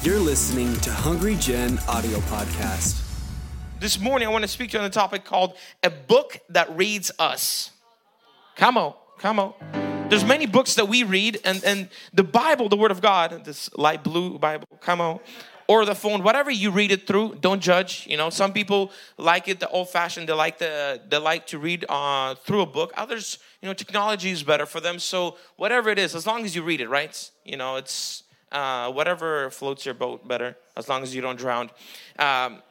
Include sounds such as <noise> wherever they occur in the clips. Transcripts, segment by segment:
You're listening to Hungry Gen audio podcast. This morning, I want to speak to you on a topic called a book that reads us. Come on, come on. There's many books that we read, and, and the Bible, the Word of God, this light blue Bible, come on, or the phone, whatever you read it through, don't judge. You know, some people like it the old fashioned, they like the they like to read uh, through a book. Others, you know, technology is better for them. So whatever it is, as long as you read it, right? You know, it's uh, whatever floats your boat better, as long as you don't drown. Um,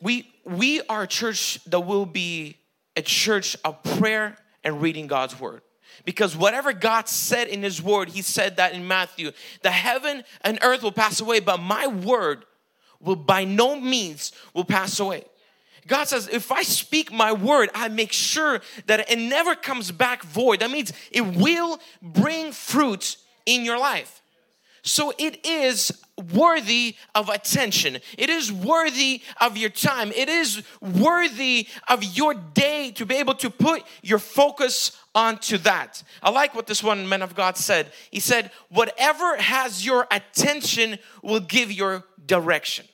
we we are a church that will be a church of prayer and reading God's word. Because whatever God said in His Word, He said that in Matthew, the heaven and earth will pass away, but my word will by no means will pass away. God says, if I speak my word, I make sure that it never comes back void. That means it will bring fruit in your life. So it is worthy of attention. It is worthy of your time. It is worthy of your day to be able to put your focus onto that. I like what this one man of God said. He said, Whatever has your attention will give your direction.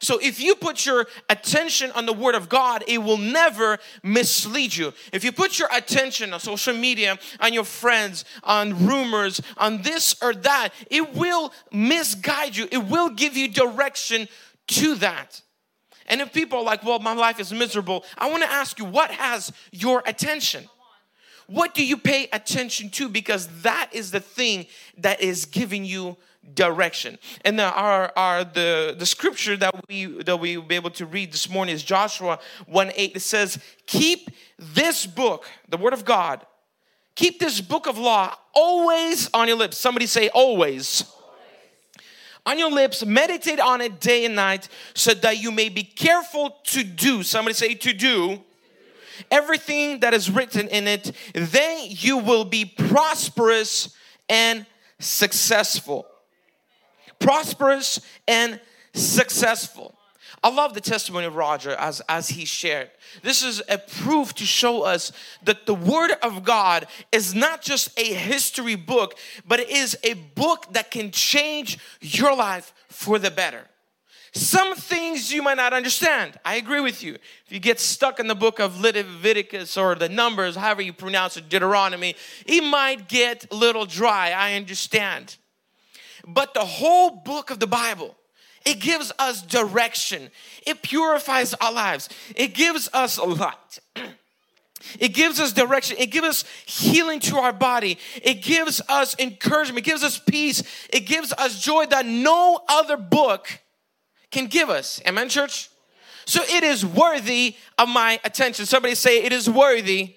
So if you put your attention on the word of God, it will never mislead you. If you put your attention on social media, on your friends, on rumors, on this or that, it will misguide you. It will give you direction to that. And if people are like, well, my life is miserable, I want to ask you, what has your attention? What do you pay attention to? Because that is the thing that is giving you direction. And our, our the, the scripture that we that we will be able to read this morning is Joshua 1 8. It says, Keep this book, the word of God, keep this book of law always on your lips. Somebody say always. On your lips, meditate on it day and night so that you may be careful to do. Somebody say to do everything that is written in it, then you will be prosperous and successful prosperous and successful. I love the testimony of Roger as, as he shared. This is a proof to show us that the Word of God is not just a history book, but it is a book that can change your life for the better. Some things you might not understand. I agree with you. If you get stuck in the book of Leviticus or the Numbers, however you pronounce it, Deuteronomy, it might get a little dry. I understand. But the whole book of the Bible, it gives us direction. It purifies our lives. It gives us light. <clears throat> It gives us direction. It gives us healing to our body. It gives us encouragement. It gives us peace. It gives us joy that no other book can give us. Amen, church? So it is worthy of my attention. Somebody say, It is worthy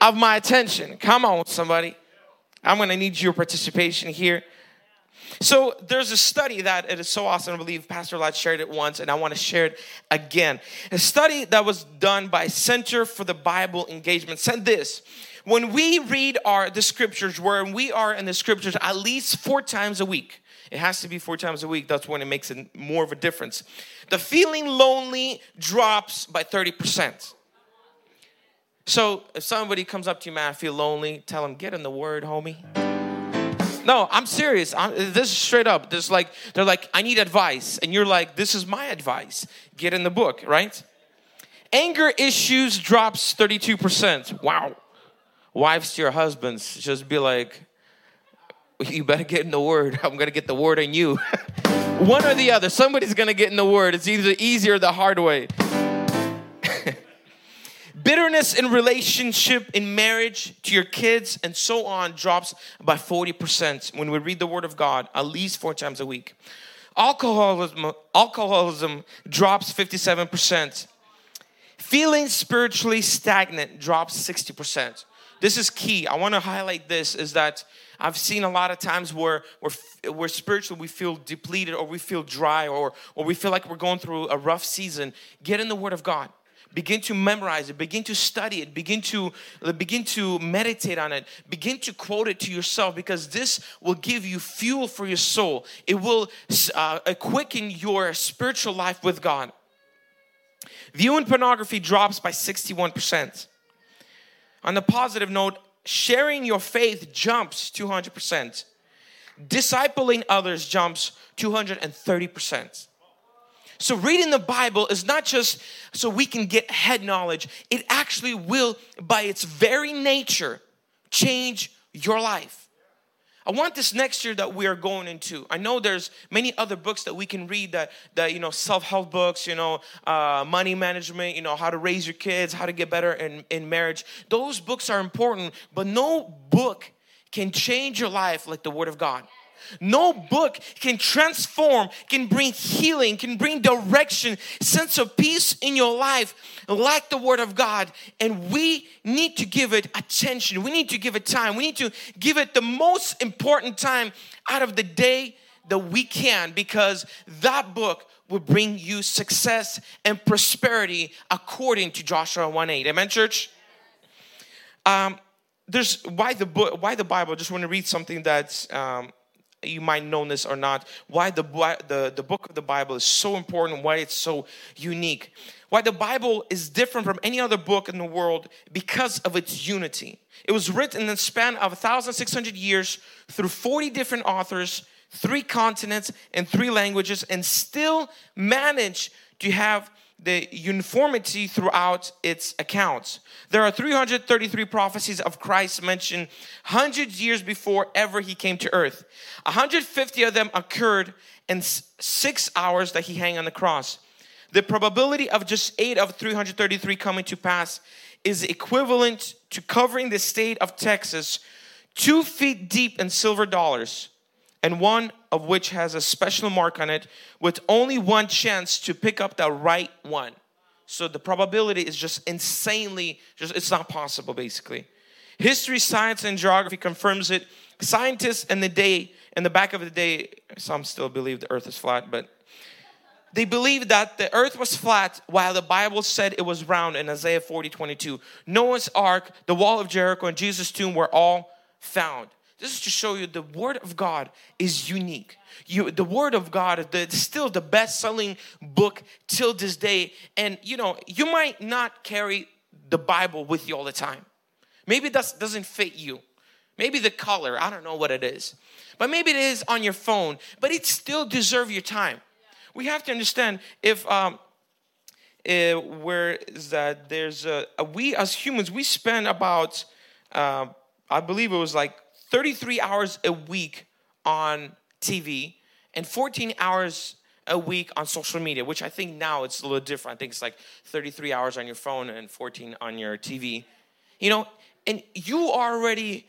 of my attention. Come on, somebody. I'm going to need your participation here. So there's a study that it is so awesome. I believe Pastor Lott shared it once, and I want to share it again. A study that was done by Center for the Bible Engagement said this: When we read our the scriptures, where we are in the scriptures at least four times a week, it has to be four times a week. That's when it makes it more of a difference. The feeling lonely drops by thirty percent. So if somebody comes up to you, man, I feel lonely, tell them, get in the word, homie. No, I'm serious. I'm, this is straight up. This like they're like, I need advice, and you're like, this is my advice. Get in the book, right? Anger issues drops 32%. Wow. Wives to your husbands, just be like, you better get in the word. I'm gonna get the word on you. <laughs> One or the other. Somebody's gonna get in the word. It's either the easy or the hard way. Bitterness in relationship, in marriage, to your kids, and so on drops by 40% when we read the Word of God at least four times a week. Alcoholism, alcoholism drops 57%. Feeling spiritually stagnant drops 60%. This is key. I want to highlight this is that I've seen a lot of times where we're, we're spiritually we feel depleted or we feel dry or, or we feel like we're going through a rough season. Get in the Word of God begin to memorize it. Begin to study it. Begin to begin to meditate on it. Begin to quote it to yourself because this will give you fuel for your soul. It will uh, quicken your spiritual life with god. Viewing pornography drops by 61% on the positive note sharing your faith jumps 200% discipling others jumps 230%. So, reading the Bible is not just so we can get head knowledge, it actually will, by its very nature, change your life. I want this next year that we are going into. I know there's many other books that we can read that, that you know, self-help books, you know, uh, money management, you know, how to raise your kids, how to get better in, in marriage. Those books are important, but no book can change your life like the Word of God. No book can transform, can bring healing, can bring direction, sense of peace in your life like the Word of God. And we need to give it attention. We need to give it time. We need to give it the most important time out of the day that we can because that book will bring you success and prosperity according to Joshua 1 8. Amen, church? Um, there's why the book, why the Bible. Just want to read something that's um, you might know this or not, why the, the, the book of the Bible is so important, why it's so unique. Why the Bible is different from any other book in the world because of its unity. It was written in the span of 1,600 years through 40 different authors, three continents, and three languages, and still managed to have the uniformity throughout its accounts. There are 333 prophecies of Christ mentioned hundreds years before ever he came to earth. 150 of them occurred in six hours that he hung on the cross. The probability of just eight of 333 coming to pass is equivalent to covering the state of Texas two feet deep in silver dollars and one of which has a special mark on it with only one chance to pick up the right one. So the probability is just insanely, just it's not possible basically. History, science, and geography confirms it. Scientists in the day, in the back of the day, some still believe the earth is flat, but they believe that the earth was flat while the Bible said it was round in Isaiah 40 22. Noah's ark, the wall of Jericho, and Jesus' tomb were all found. This is to show you the Word of God is unique. You, the Word of God is still the best selling book till this day. And you know, you might not carry the Bible with you all the time. Maybe that doesn't fit you. Maybe the color, I don't know what it is. But maybe it is on your phone, but it still deserves your time. We have to understand if um, uh, where is that there's a, a, we as humans we spend about uh, I believe it was like 33 hours a week on TV and 14 hours a week on social media, which I think now it's a little different. I think it's like 33 hours on your phone and 14 on your TV. You know, and you are already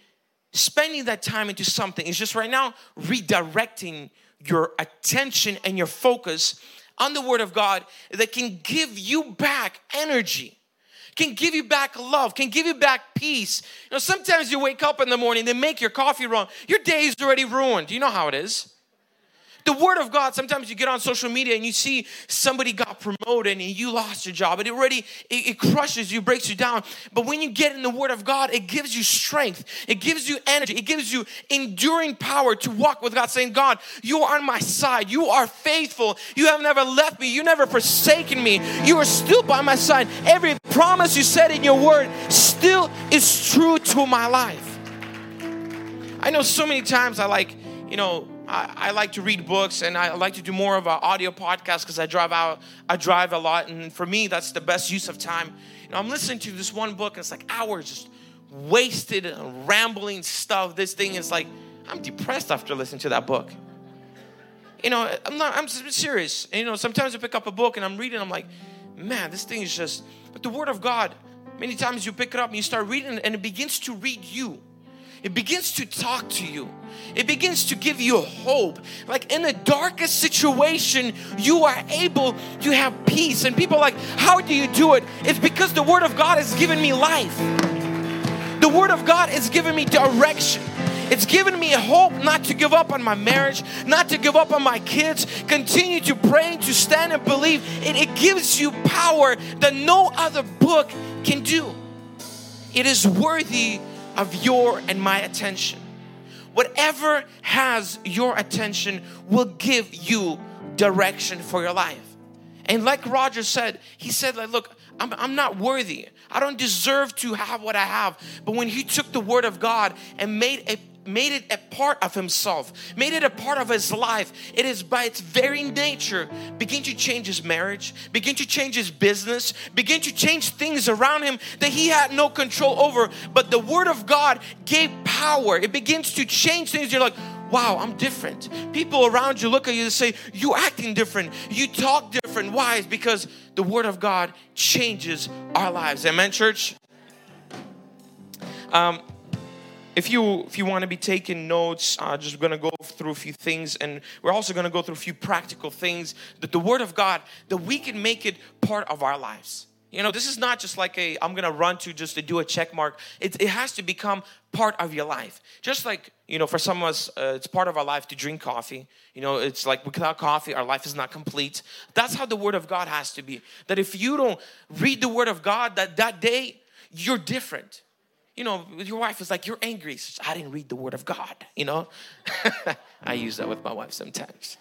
spending that time into something. It's just right now redirecting your attention and your focus on the Word of God that can give you back energy can give you back love, can give you back peace. You know, sometimes you wake up in the morning, they make your coffee wrong. Your day is already ruined. You know how it is the word of God, sometimes you get on social media and you see somebody got promoted and you lost your job it already, it, it crushes you, breaks you down. But when you get in the word of God, it gives you strength. It gives you energy. It gives you enduring power to walk with God saying, God, you are on my side. You are faithful. You have never left me. You never forsaken me. You are still by my side. Every promise you said in your word still is true to my life. I know so many times I like, you know, I, I, like to read books and I like to do more of an audio podcast because I drive out, I drive a lot, and for me, that's the best use of time. You know, I'm listening to this one book, and it's like hours just wasted, and rambling stuff. This thing is like, I'm depressed after listening to that book. You know, I'm not, I'm serious. And, you know, sometimes I pick up a book and I'm reading, I'm like, man, this thing is just, but the Word of God, many times you pick it up and you start reading and it begins to read you it begins to talk to you. It begins to give you hope. Like in the darkest situation, you are able to have peace. And people like, how do you do it? It's because the Word of God has given me life. The Word of God has given me direction. It's given me hope not to give up on my marriage, not to give up on my kids. Continue to pray, to stand and believe. It, it gives you power that no other book can do. It is worthy of your and my attention. Whatever has your attention will give you direction for your life. And like Roger said, he said, like, look, I'm, I'm not worthy. I don't deserve to have what I have. But when he took the word of God and made a made it a part of himself, made it a part of his life. It is by its very nature begin to change his marriage, begin to change his business, begin to change things around him that he had no control over. But the word of God gave power. It begins to change things. You're like, wow, I'm different. People around you look at you and say, you're acting different. You talk different. Why? It's because the word of God changes our lives. Amen, church? Um, if you if you want to be taking notes, uh, just gonna go through a few things, and we're also gonna go through a few practical things that the Word of God that we can make it part of our lives. You know, this is not just like a I'm gonna run to just to do a check mark. It, it has to become part of your life. Just like you know, for some of us, uh, it's part of our life to drink coffee. You know, it's like without coffee, our life is not complete. That's how the Word of God has to be. That if you don't read the Word of God, that that day you're different you know, your wife is like, you're angry. Says, I didn't read the word of God, you know? <laughs> I use that with my wife sometimes.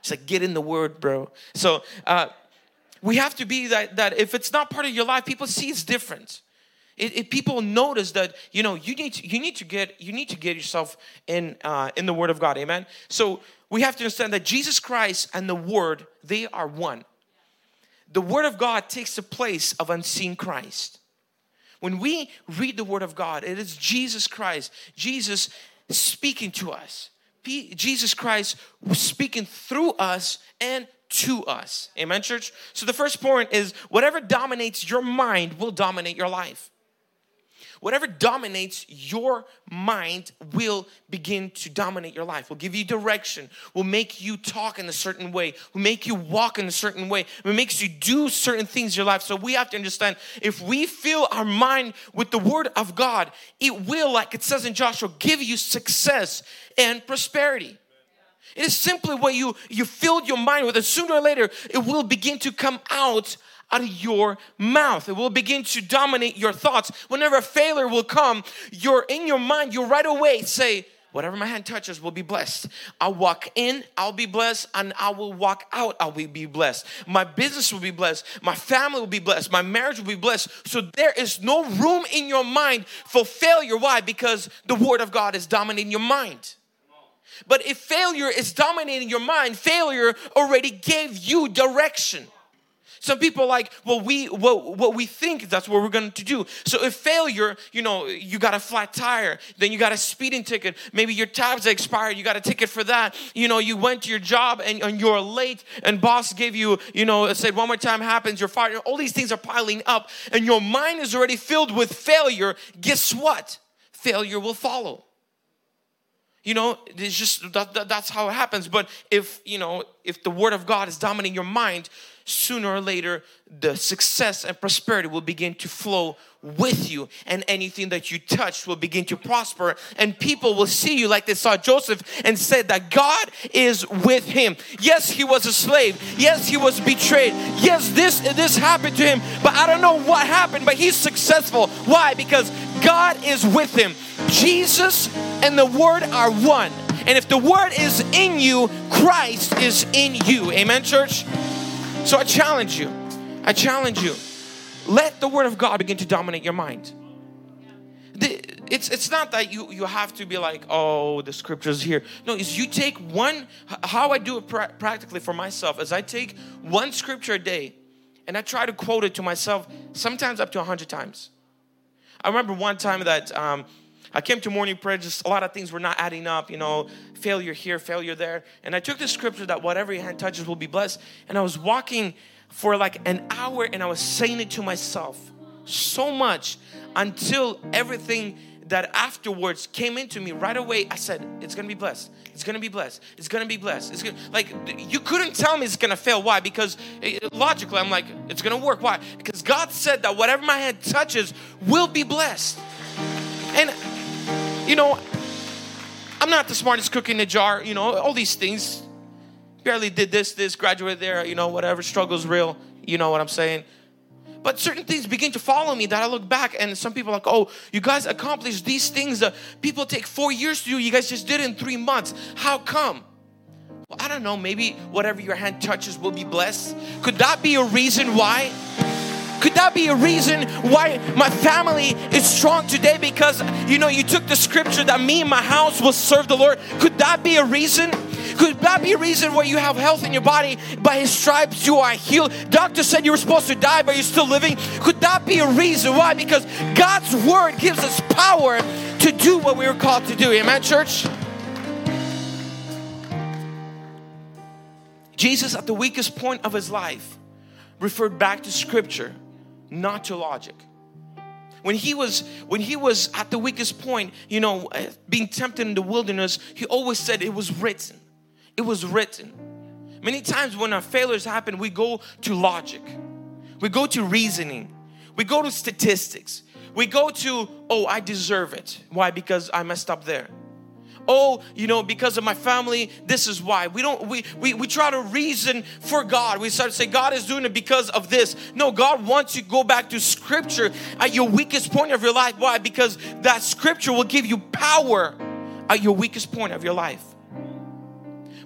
She's like, get in the word, bro. So uh, we have to be that, that if it's not part of your life, people see it's different. It, it, people notice that you know you need to, you need to get you need to get yourself in uh, in the Word of God, Amen. So we have to understand that Jesus Christ and the Word they are one. The Word of God takes the place of unseen Christ. When we read the Word of God, it is Jesus Christ, Jesus speaking to us. Jesus Christ speaking through us and to us. Amen, church? So the first point is whatever dominates your mind will dominate your life. Whatever dominates your mind will begin to dominate your life, will give you direction, will make you talk in a certain way, will make you walk in a certain way, will makes you do certain things in your life. So we have to understand if we fill our mind with the word of God, it will, like it says in Joshua, give you success and prosperity. It is simply what you you filled your mind with, and sooner or later it will begin to come out out of your mouth. It will begin to dominate your thoughts. Whenever failure will come, you're in your mind, you right away say, Whatever my hand touches will be blessed. I'll walk in, I'll be blessed, and I will walk out, I'll be blessed. My business will be blessed, my family will be blessed, my marriage will be blessed. So there is no room in your mind for failure. Why? Because the Word of God is dominating your mind. But if failure is dominating your mind, failure already gave you direction. Some people like, well, we what, what we think that's what we're going to do. So if failure, you know, you got a flat tire, then you got a speeding ticket. Maybe your tabs expired, you got a ticket for that. You know, you went to your job and, and you're late, and boss gave you, you know, said one more time happens, you're fired. All these things are piling up, and your mind is already filled with failure. Guess what? Failure will follow you know it's just that, that, that's how it happens but if you know if the word of god is dominating your mind sooner or later the success and prosperity will begin to flow with you and anything that you touch will begin to prosper and people will see you like they saw Joseph and said that God is with him. Yes, he was a slave. Yes, he was betrayed. Yes, this this happened to him, but I don't know what happened, but he's successful. Why? Because God is with him. Jesus and the word are one. And if the word is in you, Christ is in you. Amen, church? So I challenge you. I challenge you. Let the word of God begin to dominate your mind. It's, it's not that you, you have to be like, oh, the scripture's here. No, is you take one, how I do it pra- practically for myself is I take one scripture a day and I try to quote it to myself sometimes up to 100 times. I remember one time that um, I came to morning prayer, just a lot of things were not adding up, you know, failure here, failure there. And I took the scripture that whatever your hand touches will be blessed. And I was walking for like an hour and I was saying it to myself so much until everything that afterwards came into me right away. I said, It's gonna be blessed. It's gonna be blessed. It's gonna be blessed. It's gonna, like, you couldn't tell me it's gonna fail. Why? Because it, eh, logically, I'm like, It's gonna work. Why? Because God said that whatever my hand touches will be blessed. And you know, I'm not the smartest cook in the jar, you know, all these things. Barely did this, this, graduated there, you know, whatever, struggle's real, you know what I'm saying. But certain things begin to follow me that I look back and some people are like, oh, you guys accomplished these things that people take four years to do. You guys just did in three months. How come? Well, I don't know. Maybe whatever your hand touches will be blessed. Could that be a reason why? Could that be a reason why my family is strong today? Because you know, you took the scripture that me and my house will serve the Lord. Could that be a reason? Could that be a reason why you have health in your body? By his stripes you are healed. Doctor said you were supposed to die, but you're still living. Could that be a reason why? Because God's word gives us power to do what we were called to do. Amen, church? Jesus, at the weakest point of his life, referred back to scripture, not to logic. When he was when he was at the weakest point, you know, uh, being tempted in the wilderness, he always said it was written. It was written. Many times when our failures happen, we go to logic. We go to reasoning. We go to statistics. We go to, oh, I deserve it. Why? Because I messed up there oh you know because of my family this is why. We don't we we, we try to reason for god. We start to say god is doing it because of this. No god wants you to go back to scripture at your weakest point of your life. Why? Because that scripture will give you power at your weakest point of your life.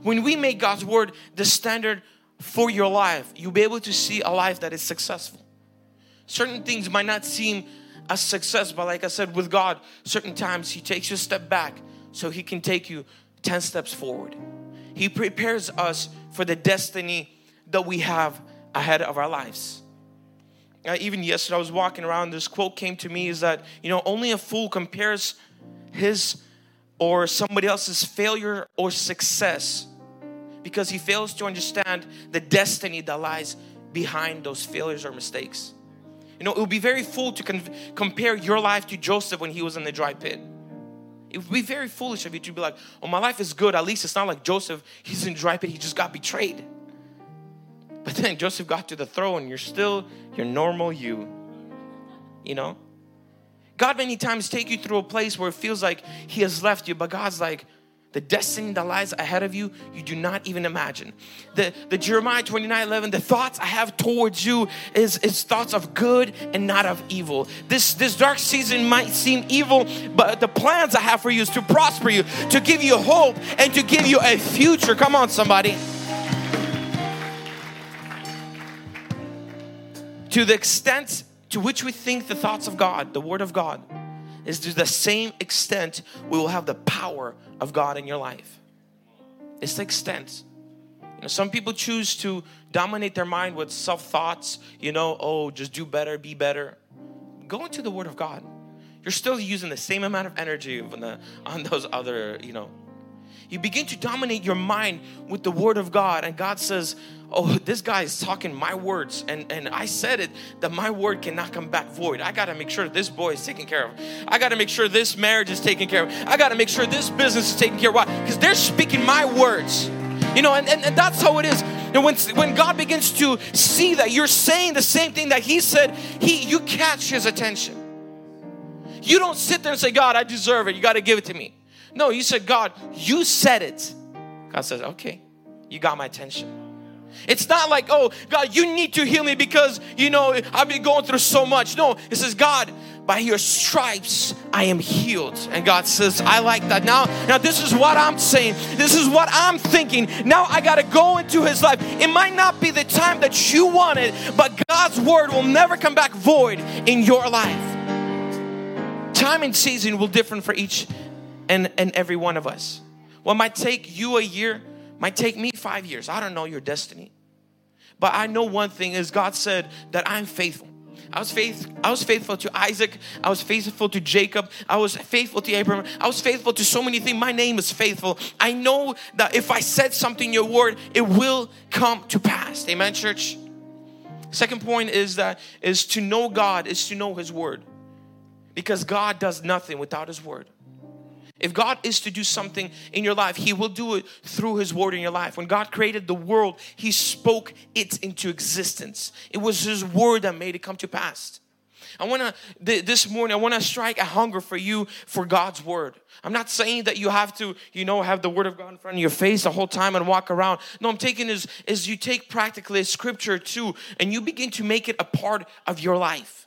When we make god's word the standard for your life you'll be able to see a life that is successful. Certain things might not seem a success but like i said with god certain times he takes you a step back so He can take you 10 steps forward. He prepares us for the destiny that we have ahead of our lives. Uh, even yesterday, I was walking around, this quote came to me is that, you know, only a fool compares his or somebody else's failure or success because he fails to understand the destiny that lies behind those failures or mistakes. You know, it would be very fool to compare your life to Joseph when he was in the dry pit. It would be very foolish of you to be like, oh, my life is good. At least it's not like Joseph, he's in dry pit, he just got betrayed. But then Joseph got to the throne, you're still your normal you. You know? God many times take you through a place where it feels like he has left you, but God's like, the destiny that lies ahead of you, you do not even imagine. The, the Jeremiah 29 11, the thoughts I have towards you is, is thoughts of good and not of evil. This, this dark season might seem evil, but the plans I have for you is to prosper you, to give you hope, and to give you a future. Come on, somebody. To the extent to which we think the thoughts of God, the Word of God, is to the same extent we will have the power of God in your life. It's the extent. You know, some people choose to dominate their mind with self thoughts, you know, oh, just do better, be better. Go into the Word of God. You're still using the same amount of energy on, the, on those other, you know. You begin to dominate your mind with the Word of God, and God says, oh, this guy is talking my words, and, and I said it that my word cannot come back void. I gotta make sure this boy is taken care of. I gotta make sure this marriage is taken care of. I gotta make sure this business is taken care of. Why? Because they're speaking my words. You know, and, and, and that's how it is. And when, when God begins to see that you're saying the same thing that He said, He you catch His attention. You don't sit there and say, God, I deserve it. You got to give it to me. No, you said, God, you said it. God says, okay, you got my attention. It's not like, oh, God, you need to heal me because, you know, I've been going through so much. No, it says, God, by your stripes I am healed. And God says, I like that. Now, now this is what I'm saying. This is what I'm thinking. Now I got to go into his life. It might not be the time that you wanted, but God's word will never come back void in your life. Time and season will differ for each and, and every one of us. What might take you a year might take me five years. I don't know your destiny. But I know one thing is God said that I'm faithful. I was faith, I was faithful to Isaac. I was faithful to Jacob. I was faithful to Abraham. I was faithful to so many things. My name is faithful. I know that if I said something in your word, it will come to pass. Amen, church. Second point is that is to know God is to know his word. Because God does nothing without his word. If God is to do something in your life, He will do it through His word in your life. When God created the world, He spoke it into existence. It was His word that made it come to pass. I want to, this morning, I want to strike a hunger for you for God's word. I'm not saying that you have to, you know, have the word of God in front of your face the whole time and walk around. No, I'm taking is, is you take practically a scripture too and you begin to make it a part of your life.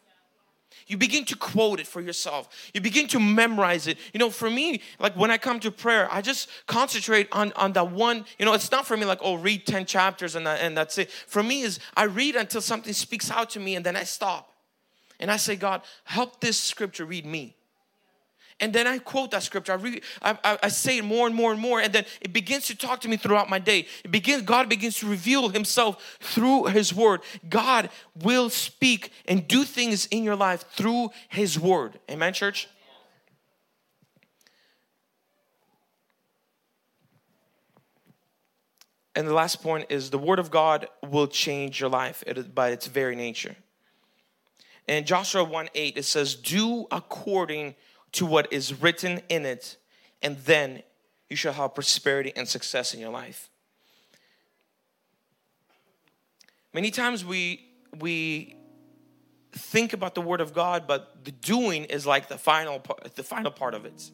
You begin to quote it for yourself. You begin to memorize it. You know for me like when i come to prayer i just concentrate on on that one you know it's not for me like oh read 10 chapters and, that, and that's it. For me is i read until something speaks out to me and then i stop. And i say god help this scripture read me and then I quote that scripture. I, read, I, I, I, say it more and more and more, and then it begins to talk to me throughout my day. It begins. God begins to reveal Himself through His Word. God will speak and do things in your life through His Word. Amen, church. And the last point is the Word of God will change your life by its very nature. In Joshua 1 8, it says, Do according to what is written in it, and then you shall have prosperity and success in your life. Many times we we think about the word of God, but the doing is like the final part, the final part of it.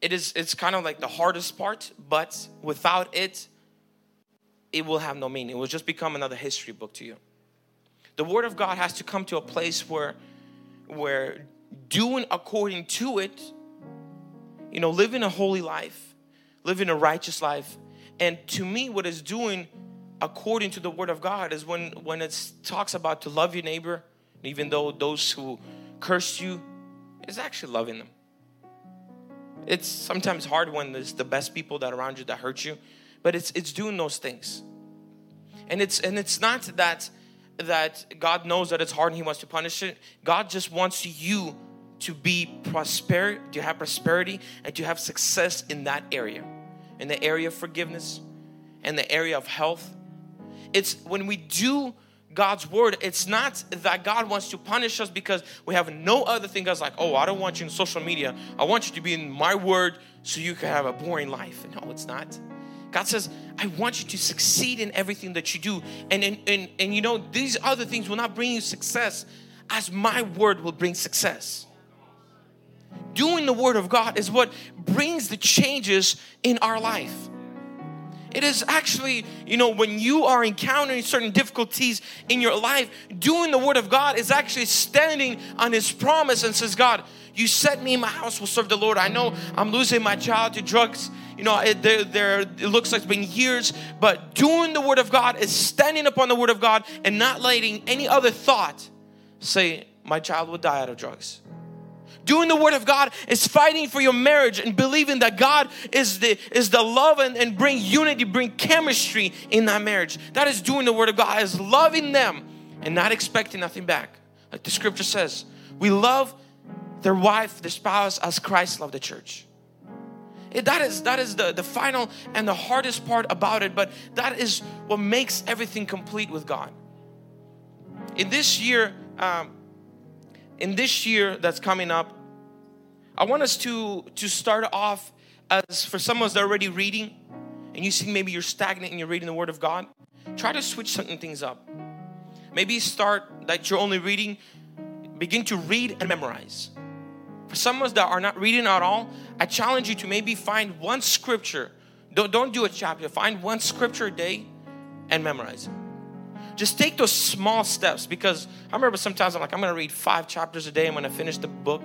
It is it's kind of like the hardest part, but without it, it will have no meaning. It will just become another history book to you. The word of God has to come to a place where where doing according to it, you know, living a holy life, living a righteous life. And to me, what is doing according to the word of God is when when it talks about to love your neighbor, even though those who curse you, is actually loving them. It's sometimes hard when there's the best people that around you that hurt you, but it's it's doing those things. And it's and it's not that that God knows that it's hard and He wants to punish it. God just wants you to be prosper, to have prosperity, and to have success in that area, in the area of forgiveness, and the area of health. It's when we do God's word, it's not that God wants to punish us because we have no other thing that's like, oh, I don't want you in social media. I want you to be in my word so you can have a boring life. No, it's not. God says, I want you to succeed in everything that you do. And, and, and, and you know, these other things will not bring you success as my word will bring success. Doing the word of God is what brings the changes in our life. It is actually, you know, when you are encountering certain difficulties in your life, doing the word of God is actually standing on his promise and says, God, you set me in my house will serve the Lord. I know I'm losing my child to drugs you know, it, there, there, it looks like it's been years, but doing the Word of God is standing upon the Word of God and not letting any other thought say, My child will die out of drugs. Doing the word of God is fighting for your marriage and believing that God is the is the love and, and bring unity, bring chemistry in that marriage. That is doing the word of God, is loving them and not expecting nothing back. Like the scripture says, we love their wife, their spouse, as Christ loved the church. It, that is that is the, the final and the hardest part about it, but that is what makes everything complete with God. In this year, um, in this year that's coming up, I want us to to start off as for some of us that are already reading, and you see maybe you're stagnant and you're reading the Word of God. Try to switch certain things up. Maybe start that you're only reading, begin to read and memorize. For some of us that are not reading at all, I challenge you to maybe find one scripture. Don't, don't do a chapter. Find one scripture a day and memorize it. Just take those small steps because I remember sometimes I'm like, I'm going to read five chapters a day. I'm going to finish the book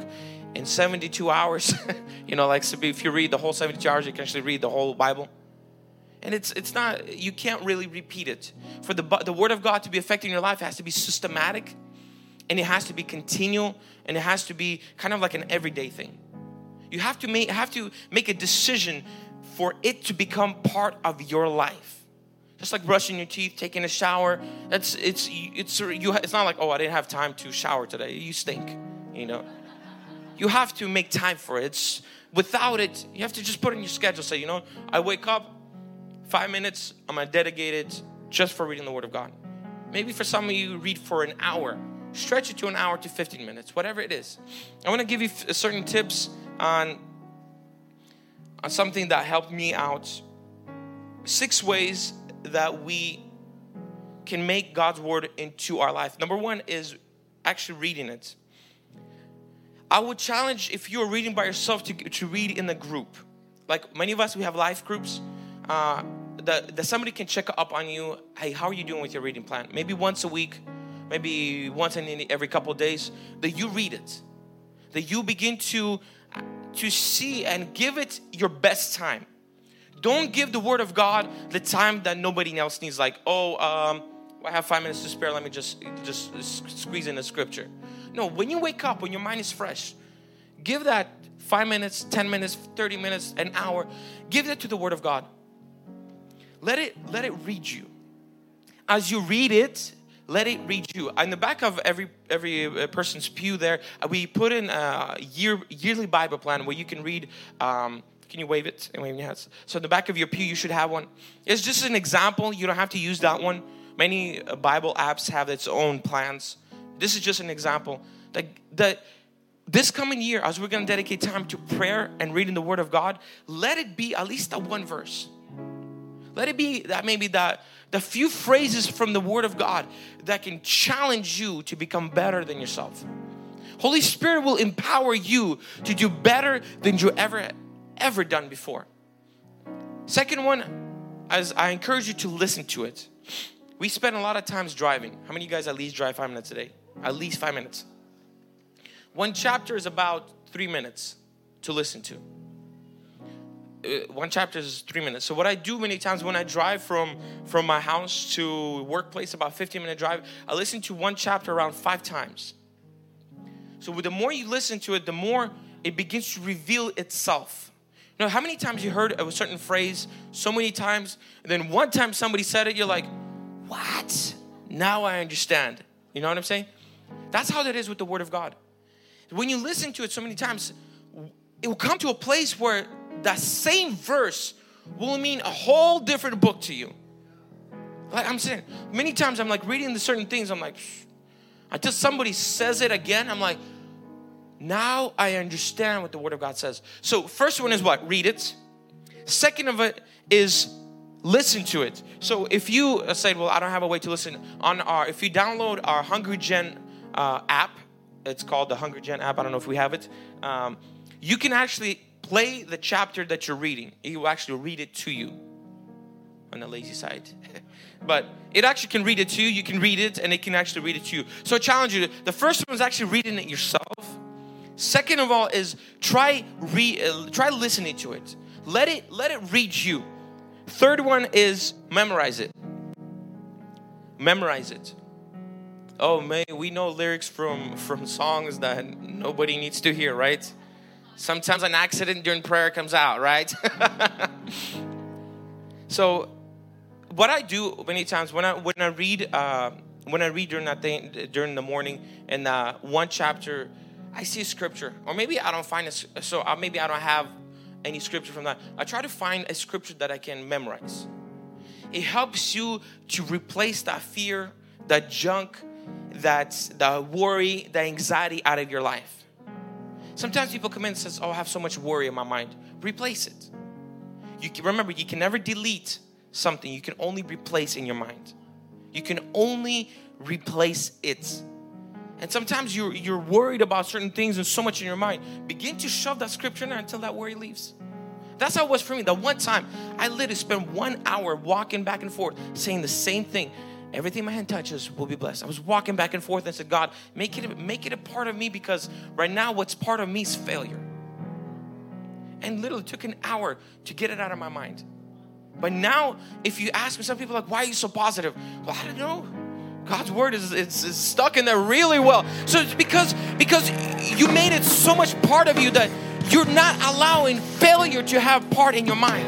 in 72 hours. <laughs> you know, like if you read the whole 72 hours, you can actually read the whole Bible. And it's it's not you can't really repeat it. For the the word of God to be affecting your life, it has to be systematic and it has to be continual and it has to be kind of like an everyday thing. You have to make have to make a decision for it to become part of your life. Just like brushing your teeth, taking a shower. That's it's it's you. It's not like oh I didn't have time to shower today. You stink, you know. You have to make time for it. It's without it, you have to just put in your schedule. Say you know I wake up five minutes. I'm gonna dedicate it just for reading the Word of God. Maybe for some of you, read for an hour stretch it to an hour to 15 minutes, whatever it is. I want to give you certain tips on, on something that helped me out. Six ways that we can make God's word into our life. Number one is actually reading it. I would challenge if you're reading by yourself to, to read in a group. Like many of us, we have life groups. Uh, that, that somebody can check up on you. Hey, how are you doing with your reading plan? Maybe once a week maybe once in every couple days, that you read it, that you begin to to see and give it your best time. Don't give the Word of God the time that nobody else needs. Like, oh, um, I have five minutes to spare. Let me just just squeeze in a scripture. No, when you wake up, when your mind is fresh, give that five minutes, ten minutes, thirty minutes, an hour. Give that to the Word of God. Let it let it read you. As you read it, let it read you. In the back of every every uh, person's pew, there we put in a year yearly Bible plan where you can read. Um, can you wave it and wave your hands? So in the back of your pew, you should have one. It's just an example. You don't have to use that one. Many uh, Bible apps have its own plans. This is just an example. That that this coming year, as we're going to dedicate time to prayer and reading the Word of God, let it be at least that one verse. Let it be that maybe that the few phrases from the Word of God that can challenge you to become better than yourself. Holy Spirit will empower you to do better than you ever ever done before. Second one, as I encourage you to listen to it. We spend a lot of times driving. How many of you guys at least drive five minutes a day? At least five minutes. One chapter is about three minutes to listen to. Uh, one chapter is three minutes. So what I do many times when I drive from from my house to workplace, about 15 minute drive, I listen to one chapter around five times. So with the more you listen to it, the more it begins to reveal itself. Know, how many times you heard a certain phrase so many times, and then one time somebody said it, you're like, what? Now I understand. You know what I'm saying? That's how that is with the Word of God. When you listen to it so many times, it will come to a place where that same verse will mean a whole different book to you. Like I'm saying, many times I'm like reading the certain things, I'm like, until somebody says it again, I'm like, now I understand what the Word of God says. So, first one is what? Read it. Second of it is listen to it. So, if you said, well, I don't have a way to listen on our, if you download our Hungry Gen uh, app, it's called the Hungry Gen app. I don't know if we have it. Um, you can actually play the chapter that you're reading. It will actually read it to you on the lazy side. <laughs> but it actually can read it to you. You can read it and it can actually read it to you. So I challenge you. The first one is actually reading it yourself. Second of all is try re, uh, try listening to it. Let it let it read you. Third one is memorize it. Memorize it. Oh man, we know lyrics from from songs that nobody needs to hear, right? Sometimes an accident during prayer comes out, right? <laughs> so, what I do many times when I when I read uh, when I read during that thing during the morning and uh, one chapter, I see a scripture, or maybe I don't find it. So maybe I don't have any scripture from that. I try to find a scripture that I can memorize. It helps you to replace that fear, that junk, that the worry, the anxiety out of your life. Sometimes people come in and says, "Oh, I have so much worry in my mind." Replace it. You can, remember, you can never delete something. You can only replace in your mind. You can only replace it. And sometimes you're you're worried about certain things and so much in your mind. Begin to shove that scripture in there until that worry leaves. That's how it was for me. The one time I literally spent one hour walking back and forth saying the same thing. Everything my hand touches will be blessed. I was walking back and forth and said, God, make it, make it a part of me because right now what's part of me is failure. And literally took an hour to get it out of my mind. But now, if you ask me, some people are like, why are you so positive? Well, I don't know. God's word is, is, stuck in there really well. So it's because because you made it so much part of you that you're not allowing failure to have part in your mind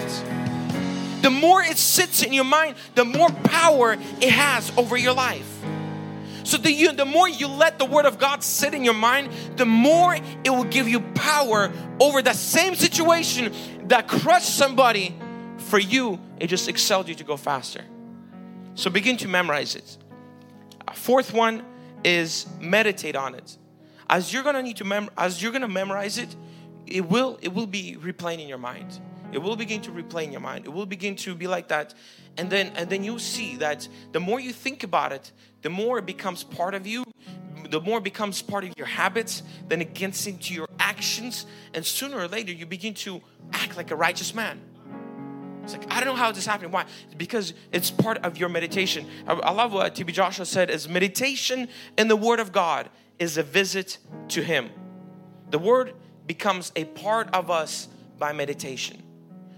the more it sits in your mind, the more power it has over your life. So the, you, the more you let the Word of God sit in your mind, the more it will give you power over that same situation that crushed somebody. For you, it just excelled you to go faster. So begin to memorize it. Fourth one is meditate on it. As you're gonna need to mem- as you're gonna memorize it, it will it will be replaying in your mind. It will begin to replay in your mind. It will begin to be like that. And then and then you'll see that the more you think about it, the more it becomes part of you, the more it becomes part of your habits, then it gets into your actions, and sooner or later you begin to act like a righteous man. It's like, I don't know how this happened. Why? Because it's part of your meditation. I, love what TB Joshua said is meditation in the Word of God is a visit to Him. The Word becomes a part of us by meditation.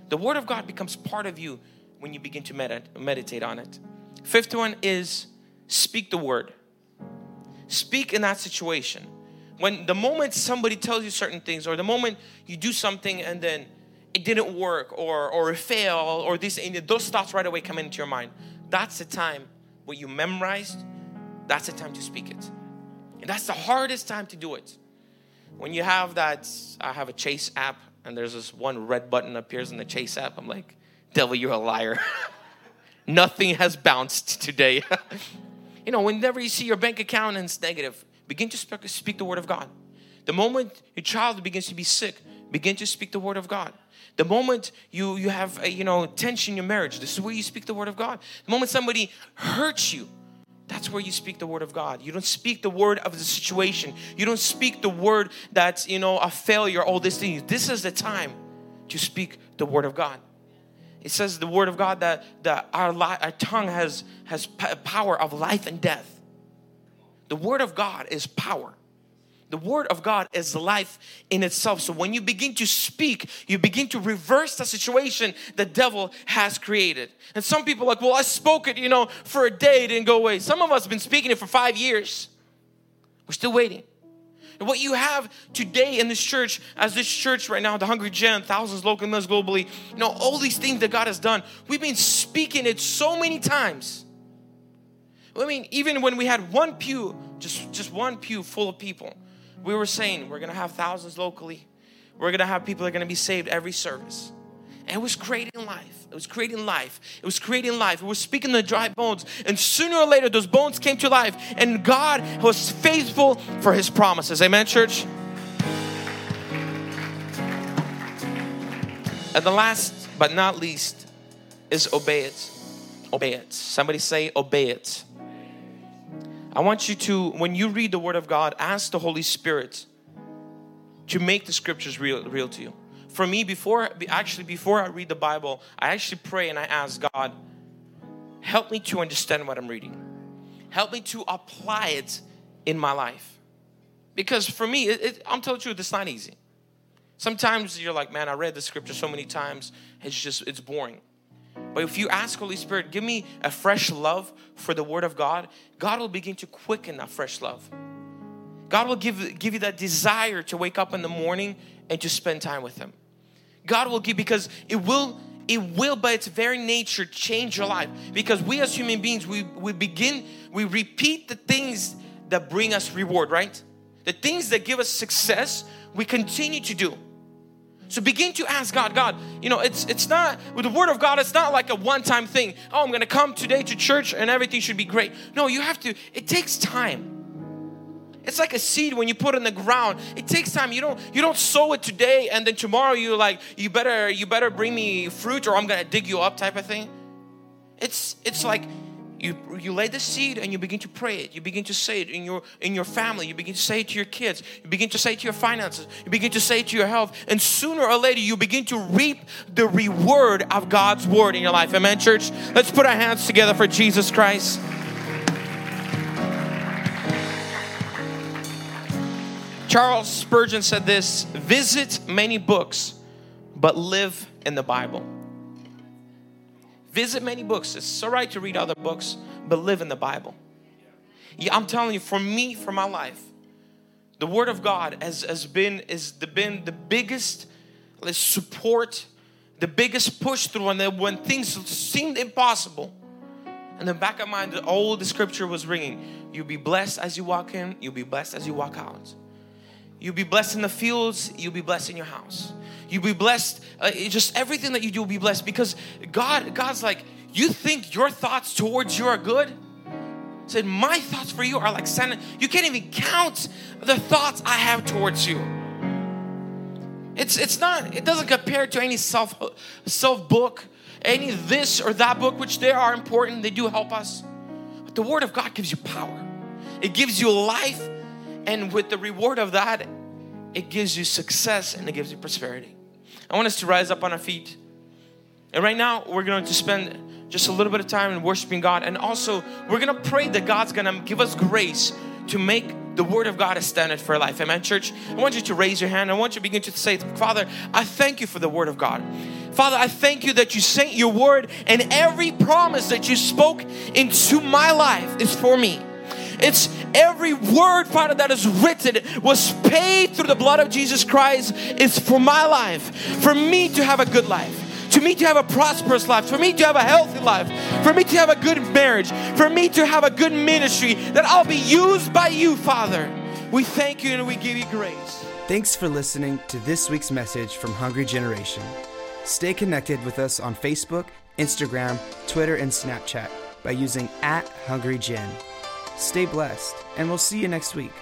The Word of God becomes part of you when you begin to med- meditate on it. Fifth one is speak the Word. Speak in that situation. When the moment somebody tells you certain things, or the moment you do something and then it didn't work, or or it failed, or this, and those thoughts right away come into your mind. That's the time when you memorized. That's the time to speak it, and that's the hardest time to do it. When you have that, I have a Chase app, and there's this one red button appears in the Chase app. I'm like, devil, you're a liar. <laughs> Nothing has bounced today. <laughs> you know, whenever you see your bank account and it's negative, begin to speak, speak the word of God. The moment your child begins to be sick, begin to speak the word of God. The moment you you have a, you know tension in your marriage, this is where you speak the word of God. The moment somebody hurts you, that's where you speak the word of God. You don't speak the word of the situation. You don't speak the word that's you know a failure. All these things. This is the time to speak the word of God. It says the word of God that that our li- our tongue has has power of life and death. The Word of God is power. The Word of God is life in itself. So when you begin to speak, you begin to reverse the situation the devil has created. And some people like, well, I spoke it, you know, for a day, it didn't go away. Some of us have been speaking it for five years. We're still waiting. And what you have today in this church, as this church right now, the Hungry Gen, thousands local members globally, you know, all these things that God has done, we've been speaking it so many times I mean, even when we had one pew, just, just one pew full of people, we were saying we're gonna have thousands locally. We're gonna have people that are gonna be saved every service. And it was creating life. It was creating life. It was creating life. It was speaking the dry bones. And sooner or later, those bones came to life. And God was faithful for his promises. Amen, church? And the last but not least is obey it. Obey it. Somebody say, obey it. I want you to, when you read the Word of God, ask the Holy Spirit to make the scriptures real, real to you. For me, before actually before I read the Bible, I actually pray and I ask God, help me to understand what I'm reading. Help me to apply it in my life. Because for me, it, it, I'm telling you, it's not easy. Sometimes you're like, man, I read the scripture so many times, it's just it's boring. But if you ask Holy Spirit, give me a fresh love for the Word of God, God will begin to quicken that fresh love. God will give, give you that desire to wake up in the morning and to spend time with Him. God will give because it will it will by its very nature change your life because we as human beings we, we begin we repeat the things that bring us reward right the things that give us success we continue to do so begin to ask God, God, you know, it's it's not with the word of God, it's not like a one-time thing. Oh, I'm gonna come today to church and everything should be great. No, you have to, it takes time. It's like a seed when you put it in the ground. It takes time. You don't you don't sow it today and then tomorrow you're like, you better you better bring me fruit or I'm gonna dig you up type of thing. It's it's like you you lay the seed and you begin to pray it. You begin to say it in your in your family. You begin to say it to your kids. You begin to say it to your finances. You begin to say it to your health. And sooner or later you begin to reap the reward of god's word in your life. Amen church? Let's put our hands together for jesus christ. Charles spurgeon said this visit many books but live in the bible Visit many books. It's all right to read other books, but live in the Bible. Yeah, I'm telling you, for me, for my life, the Word of God has, has been is the, been the biggest support, the biggest push through, and when things seemed impossible. In the back of my mind, all the scripture was ringing. You'll be blessed as you walk in. You'll be blessed as you walk out. You'll be blessed in the fields. You'll be blessed in your house. You'll be blessed. Uh, just everything that you do will be blessed because God, God's like, you think your thoughts towards you are good? Said, my thoughts for you are like sand. You can't even count the thoughts I have towards you. It's it's not. It doesn't compare to any self self book, any this or that book, which they are important. They do help us. But the Word of God gives you power. It gives you life, and with the reward of that, it gives you success and it gives you prosperity. I want us to rise up on our feet. And right now, we're going to spend just a little bit of time in worshiping God. And also, we're going to pray that God's going to give us grace to make the Word of God a standard for life. Amen, church? I want you to raise your hand. I want you to begin to say, Father, I thank you for the Word of God. Father, I thank you that you sent your Word and every promise that you spoke into my life is for me. It's every word, Father, that is written was paid through the blood of Jesus Christ is for my life, for me to have a good life to me to have a prosperous life, for me to have a healthy life, for me to have a good marriage, for me to have a good ministry, that I'll be used by you, Father. We thank you and we give you grace. Thanks for listening to this week's message from Hungry Generation. Stay connected with us on Facebook, Instagram, Twitter, and Snapchat by using at Hungry Gen. Stay blessed, and we'll see you next week.